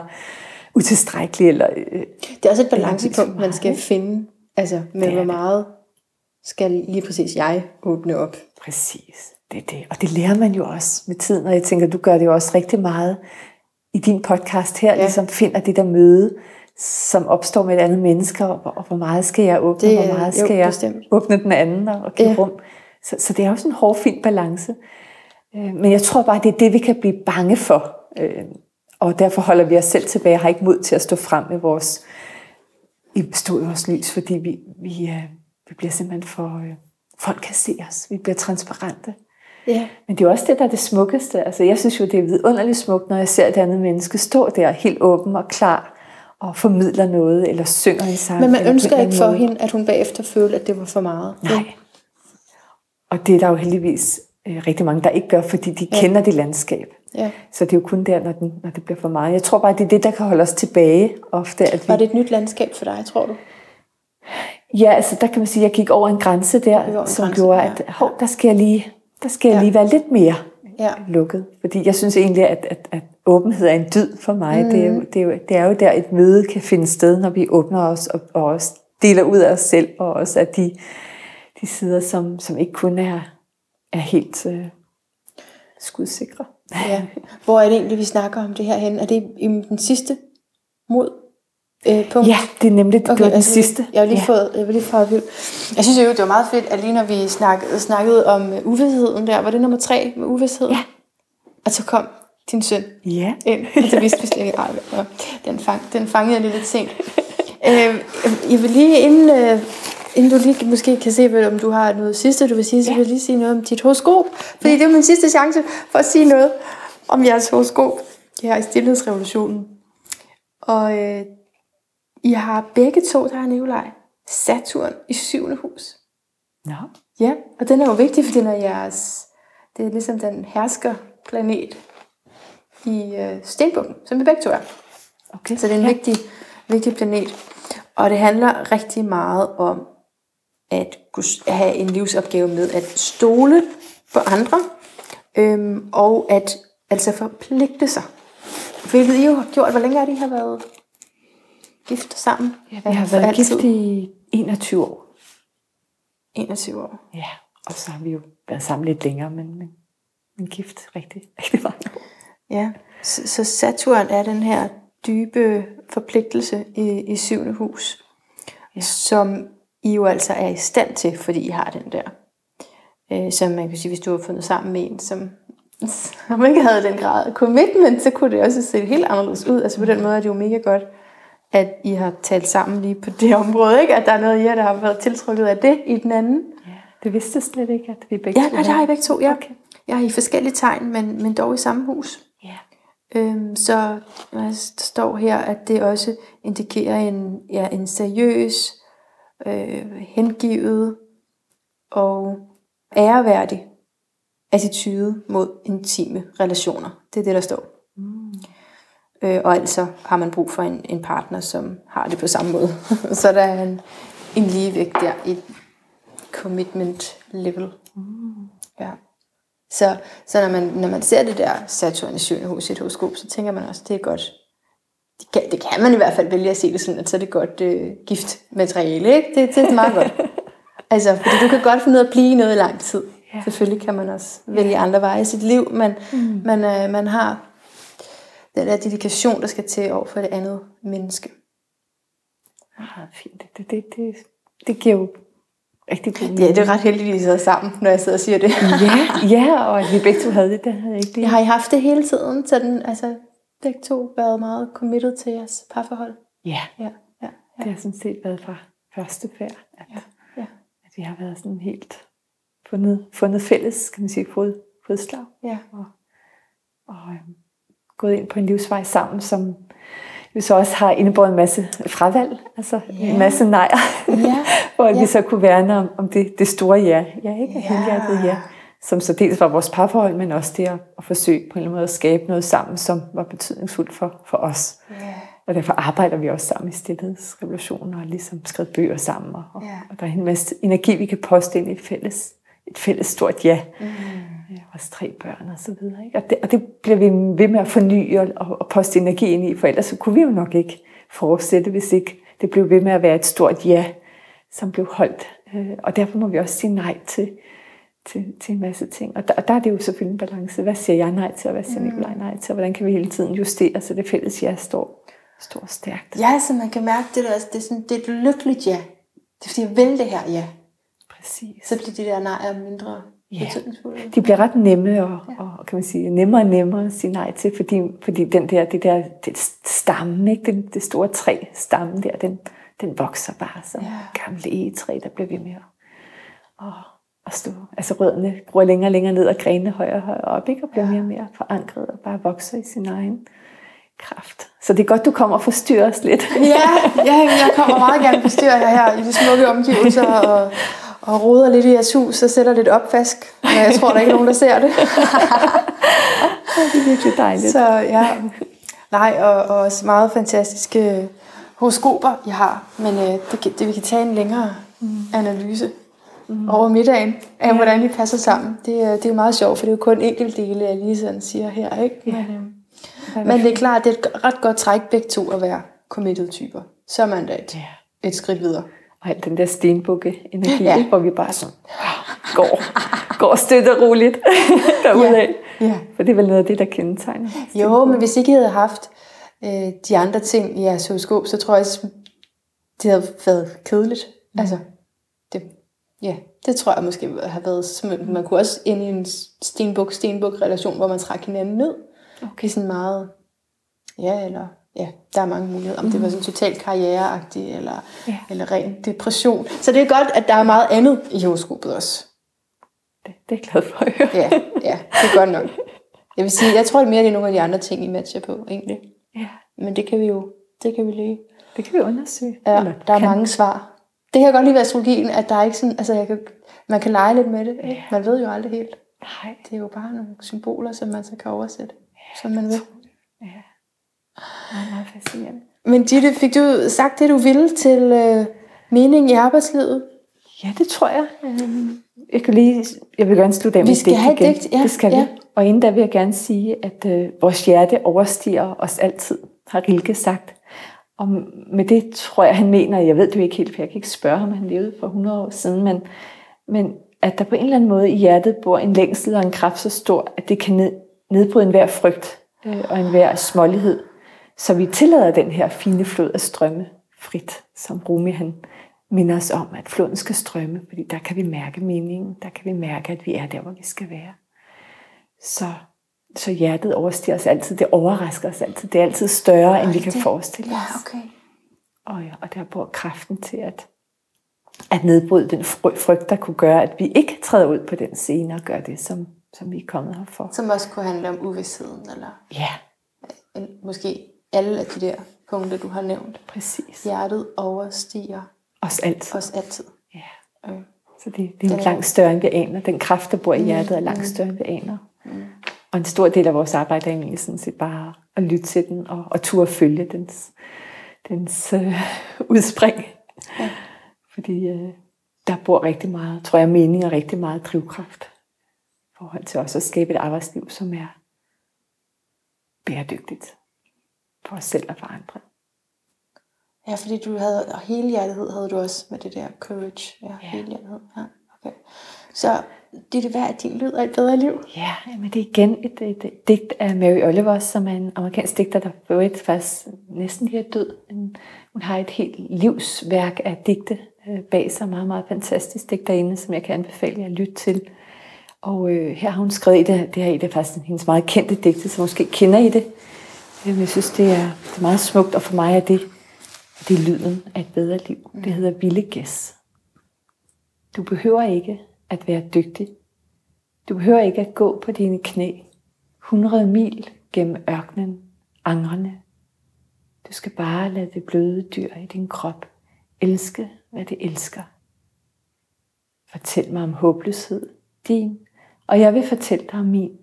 utilstrækkelig, eller... Øh, det er også et balancepunkt, man skal finde. Altså, med hvor meget skal lige præcis jeg åbne op. Præcis, det er det. Og det lærer man jo også med tiden, og jeg tænker, du gør det jo også rigtig meget i din podcast her, Ja. ligesom finder det der møde, som opstår med et andet menneske, og, og hvor meget skal jeg åbne, Det hvor meget jo, skal jeg bestemt. åbne den anden og, og give Ja. rum. Så, så det er også en hård, fin balance. Øh, Men jeg tror bare, det er det, vi kan blive bange for. Øh, Og derfor holder vi os selv tilbage og har ikke mod til at stå frem med vores, i i vores lys, fordi vi, vi, øh, vi bliver simpelthen for... øh, Folk kan se os. Vi bliver transparente. Ja. Men det er også det, der er det smukkeste. Altså, jeg synes jo, det er vidunderligt smukt, når jeg ser et andet menneske stå der helt åben og klar og formidler noget, eller synger en sang. Men man ønsker ikke for måde. hende, at hun bagefter følte, at det var for meget. Nej. Og det er der jo heldigvis øh, rigtig mange, der ikke gør, fordi de ja. kender det landskab. Ja. Så det er jo kun der, når, den, når det bliver for meget. Jeg tror bare, det er det, der kan holde os tilbage ofte. At vi, Var det et nyt landskab for dig, tror du? Ja, altså der kan man sige, at jeg gik over en grænse der, som grænse, gjorde, ja. at hov, der skal jeg lige, der skal jeg Ja. lige være lidt mere Ja. lukket. Fordi jeg synes egentlig, at, at, at åbenhed er en dyd for mig. Mm. Det, er jo, Mhm. det, er jo, det er jo der, et møde kan finde sted, når vi åbner os og, og også deler ud af os selv, og også af de, de sider, som, som ikke kun er, er helt øh, skudsikre. ja. Hvor er det egentlig, vi snakker om det her hen? Er det i den sidste mod øh, punkt? Ja, det er nemlig det okay, den altså, sidste. Jeg har lige ja. fået, jeg var lige fra Jeg synes jo, det var meget fedt, at lige når vi snakkede, snakkede om øh, uvidsheden der, var det nummer tre med uvidshed? Ja. Og så kom din søn Ja. ind, og det vidste vi slet ikke. Ej, ja. den, fang, den fangede jeg lige lidt sent. øh, jeg vil lige, inden, øh, inden du lige måske kan se, om du har noget sidste, du vil sige, så Ja. vil jeg lige sige noget om dit horoskop. Fordi det er min sidste chance for at sige noget om jeres horoskop her i Stilhedsrevolutionen. Og øh, I har begge to, der er Nikolaj, Saturn i syvende hus. Nå. Ja, og den er jo vigtig, for den er jeres, det er ligesom den hersker planet i øh, Stenbukken, som vi begge to er. Okay. Så det er en ja. vigtig, vigtig planet. Og det handler rigtig meget om at have en livsopgave med at stole på andre, øhm, og at altså forpligte sig. Hvilket I jo har gjort. Hvor længe har de har været gift sammen? Ja, vi har været altid. gift i 21 år. 21 år. Ja, og så har vi jo været sammen lidt længere, men, men, men gift rigtig, rigtig mange år. Ja, så, så Saturn er den her dybe forpligtelse i, i syvende hus, ja. som I jo altså er i stand til, fordi I har den der. Øh, som man kan sige, hvis du har fundet sammen med en, som, som ikke havde den grad af commitment, så kunne det også se helt anderledes ud. Altså på den måde er det jo mega godt, at I har talt sammen lige på det område, ikke? At der er noget i jer, der har været tiltrykket af det i den anden. Ja, det vidste jeg slet ikke, at vi begge Ja, to nej, det har I begge to, ja. Okay. Jeg er i forskellige tegn, men, men dog i samme hus. Ja. Øhm, så der står her, at det også indikerer en, ja, en seriøs, øh, hengivet og æreværdig attitude mod intime relationer. Det er det, der står. Øh, og altså har man brug for en, en partner, som har det på samme måde. så der er en, en ligevægt der i commitment level. Mm. Ja. Så, så når, man, når man ser det der Saturn i syvende hus i et horoskop, så tænker man også, det er godt. Det kan, det kan man i hvert fald vælge at se det sådan, at så er det godt øh, giftmateriale, ikke? Det, det er meget godt. Altså, fordi du kan godt finde ud af at blive noget i lang tid. Ja. Selvfølgelig kan man også vælge andre veje i sit liv, men mm. man, øh, man har den der dedikation, der skal til over for det andet menneske. Ah, fint. Det, det, det, det giver jo rigtig god Ja, det er ret heldigt, at vi sidder sammen, når jeg sidder og siger det. ja, ja, og at vi begge to havde det, det havde jeg ikke lige. Har I haft det hele tiden, så den, altså begge to været meget committed til jeres parforhold? Ja, Ja, ja, ja. det har sådan set været fra første færd, at, Ja, ja. at vi har været sådan helt fundet, fundet fælles, kan man sige, fod, fodslag. ja. og, og øhm, gået ind på en livsvej sammen, som jo så også har indebåret en masse fravalg, altså Ja. en masse nejer, Ja, hvor ja. vi så kunne værne om, om det, det store ja. Ja, ikke? Ja. Helhjertet ja. Som så dels var vores parforhold, men også det at, at forsøge på en eller anden måde at skabe noget sammen, som var betydningsfuldt for, for os. ja. Og derfor arbejder vi også sammen i stillhedsrevolutionen og har ligesom skrevet bøger sammen. Og, og, Ja. og der er en masse energi, vi kan poste ind i et fælles, et fælles stort ja. Mm. Vores tre børn og så videre. Ikke? Og, det, og det bliver vi ved med at forny og, og, og poste energi ind i, for ellers så kunne vi jo nok ikke fortsætte, hvis ikke det blev ved med at være et stort ja, som blev holdt. Øh, Og derfor må vi også sige nej til, til, til en masse ting. Og der, og der er det jo selvfølgelig en balance. Hvad siger jeg nej til, og hvad siger Nikolaj nej til? Og hvordan kan vi hele tiden justere, så det fælles ja står, står stærkt. Ja, så man kan mærke det der, altså, det er, sådan, det er et lykkeligt ja. Det er fordi, jeg vil det her ja. Præcis. Så bliver de der nejer mindre Ja. betydningsfulde. de bliver ret nemme og, og kan man sige, nemmere og nemmere at sige nej til, fordi, fordi den der, det der det stamme, ikke? Det, det store træ, stammen der, den, den vokser bare som Ja. ja. gamle egetræ, der bliver ved med at, at, at stå. Altså rødderne gror længere og længere ned, og grenene højere og højere op, ikke? og bliver Ja. mere og mere forankret og bare vokser i sin egen kraft. Så det er godt, du kommer og forstyrrer os lidt. Ja, ja, jeg kommer meget gerne forstyrre jer her i de smukke omgivelser og, og roder lidt i jeres hus og sætter lidt opvask. Men jeg tror, der er ikke nogen, der ser det. det er virkelig dejligt. Så ja, nej, og, og også meget fantastiske horoskoper, jeg har. Men øh, det, det, vi kan tage en længere analyse mm. over middagen, af hvordan de passer sammen. Det, er- det er jo meget sjovt, for det er jo kun enkelt dele, jeg lige sådan siger her. Ikke? Ja. Men, øh, men det er klart, det er et ret godt træk begge to at være committed typer. Så er man da et, Ja. et skridt videre. Og alt den der stenbukke-energi, Ja. ja. hvor vi bare sådan ah, går, går støtte og roligt derudad. Ja. For det er vel noget af det, der kendetegner. Jo, men hvis ikke I havde haft øh, de andre ting i jeres horoskop, så tror jeg, det havde været kedeligt. Mm. Altså, det, ja, det tror jeg måske have været. Man kunne også ind i en stenbuk-stenbuk-relation, hvor man trækker hinanden ned. Okay. Det er sådan meget, ja, eller ja, der er mange muligheder. Om det var sådan totalt karriereagtigt, eller, Ja. ja. eller ren depression. Så det er godt, at der er meget andet i horoskopet også. Det, det er jeg glad for at høre. Ja, ja, det er godt nok. Jeg vil sige, jeg tror det mere, det er nogle af de andre ting, I matcher på, egentlig. Ja, Men det kan vi jo, det kan vi lige. det kan vi undersøge. Ja, Eller der er kan. mange svar. Det kan godt lige være astrologien, at der er ikke sådan, altså jeg kan, man kan lege lidt med det. Ja. Man ved jo aldrig helt. Nej, Det er jo bare nogle symboler, som man så kan oversætte, som man vil. ja. Fascinerende. Men Ditte, fik du sagt det, du ville til øh, mening i arbejdslivet? Ja, det tror jeg. Øhm, Jeg kan lige, jeg vil gerne slutte af med Vi skal have igen. digt, ja, det skal ja. vi. Og inden da vil jeg gerne sige, at øh, vores hjerte overstiger os altid, har Rilke sagt. Og med det tror jeg, han mener, jeg ved det jo ikke helt, for jeg kan ikke spørge ham, han levede for 100 år siden, men, men at der på en eller anden måde i hjertet bor en længsel og en kraft så stor, at det kan ned, nedbryde enhver frygt øh, og enhver smålighed. Så vi tillader den her fine flod at strømme frit, som Rumi han minder os om, at floden skal strømme, fordi der kan vi mærke meningen, der kan vi mærke, at vi er der, hvor vi skal være. Så, så hjertet overstiger os altid, det overrasker os altid, det er altid større, end vi kan det- forestille Ja, os. okay. Og, ja, og der bor kraften til at, at nedbryde den fry- frygt, der kunne gøre, at vi ikke træder ud på den scene og gør det, som, som vi er kommet her for. Som også kunne handle om uvidsheden, eller Ja, måske alle af de der punkter, du har nævnt. præcis. Hjertet overstiger Os altid. os altid. Ja. Øh. Så det, det er Den er- langt større, end vi aner. Den kraft, der bor i hjertet, er langt større, end vi aner. Og og en stor del af vores arbejde er egentlig sådan set bare at lytte til den, og, og turde følge dens, dens øh, udspring. Ja. Fordi øh, der bor rigtig meget, tror jeg, mening og rigtig meget drivkraft i forhold til også at skabe et arbejdsliv, som er bæredygtigt for selv og for andre. Ja, fordi du havde, og hele hjertighed havde du også med det der courage. Ja, ja. hele hjertighed. Ja, okay. Så det er det værd, at din lyd af et bedre liv. Ja, men det er igen et, et, et digt af Mary Oliver, som er en amerikansk digter, der for et faktisk næsten lige er død. Hun har et helt livsværk af digte øh, bag sig, meget, meget fantastisk digterinde, som jeg kan anbefale jer at lytte til. Og øh, her har hun skrevet i det, det her i det er faktisk hendes meget kendte digte, så måske kender I det. Øh, jeg synes, det er, det er meget smukt, og for mig er det, det er lyden af et bedre liv. Det hedder Ville Gæs. Du behøver ikke at være dygtig. Du behøver ikke at gå på dine knæ 100 mil gennem ørkenen, angrende. Du skal bare lade det bløde dyr i din krop elske, hvad det elsker. Fortæl mig om håbløshed, din, og jeg vil fortælle dig om min.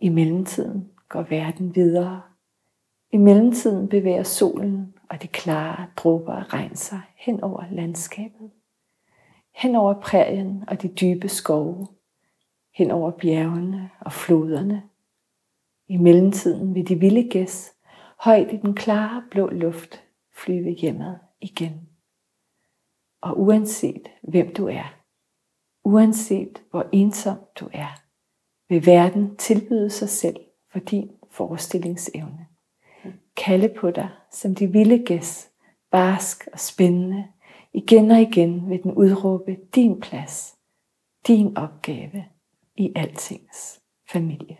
I mellemtiden går verden videre. I mellemtiden bevæger solen og de klare dråber af regn sig hen over landskabet. Hen over prærien og de dybe skove. Hen over bjergene og floderne. I mellemtiden vil de vilde gæs højt i den klare blå luft flyve hjemad igen. Og uanset hvem du er, uanset hvor ensom du er, vil verden tilbyde sig selv for din forestillingsevne. Kalde på dig som de vilde gæs, barsk og spændende. Igen og igen vil den udråbe din plads, din opgave i altings familie.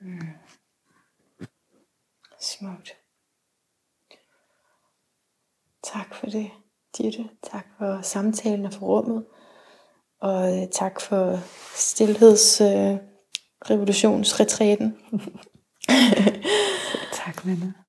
Mm. Smukt. Tak for det, Ditte. Tak for samtalen og for rummet. Og øh, tak for stillhedsrevolutionsretræten. tak, venner.